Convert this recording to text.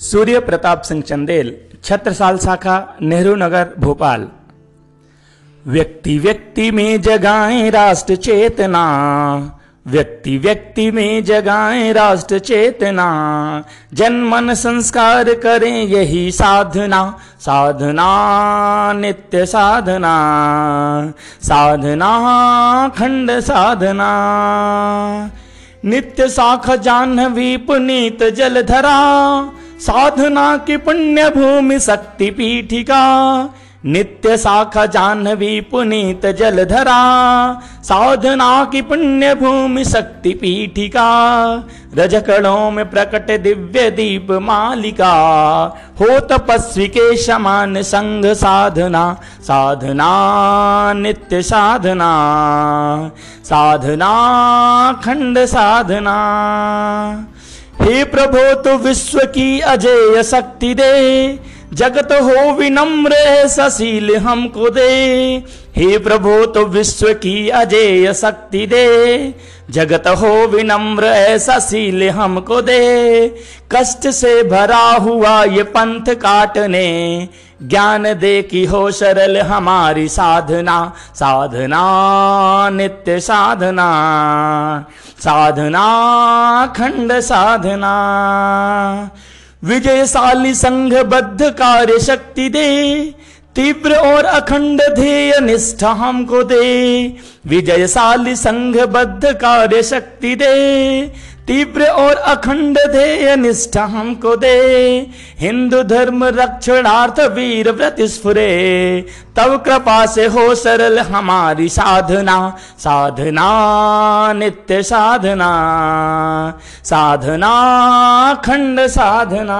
सूर्य प्रताप सिंह चंदेल, छत्रसाल शाखा, नेहरू नगर, भोपाल। व्यक्ति व्यक्ति में जगाएँ राष्ट्र चेतना। व्यक्ति व्यक्ति में जगाएँ राष्ट्र चेतना। जनमन संस्कार करें यही साधना। साधना, नित्य साधना। साधना खंड साधना। नित्य साख जाह्नवी पुनीत जलधरा साधना की पुण्य भूमि शक्ति पीठिका, नित्य साखा जाह्नवी पुनीत जलधरा, साधना की पुण्य भूमि शक्ति पीठिका रजकड़ों में प्रकट दिव्य दीप मालिका हो तपस्वी के समान संग साधना साधना, नित्य साधना साधना, खंड साधना। हे प्रभो तो विश्व की अजय शक्ति दे। जगत हो विनम्र सशील हमको दे। हे प्रभु तो विश्व की अजय शक्ति दे। जगत हो विनम्र ऐसा सील हमको दे। कष्ट से भरा हुआ ये पंथ काटने। ज्ञान दे की हो सरल हमारी साधना। साधना, नित्य साधना। साधना, खंड साधना। विजयशाली संघ बद्ध कार्य शक्ति दे, तीव्र और अखंड ध्येय निष्ठा हमको दे। विजयशाली संघ बद्ध कार्य शक्ति दे तीव्र और अखंड ध्येय निष्ठा हमको दे। हिंदू धर्म रक्षणार्थ वीर व्रत स्फुरे तब कृपा से हो सरल हमारी साधना। साधना, नित्य साधना। साधना, अखंड साधना।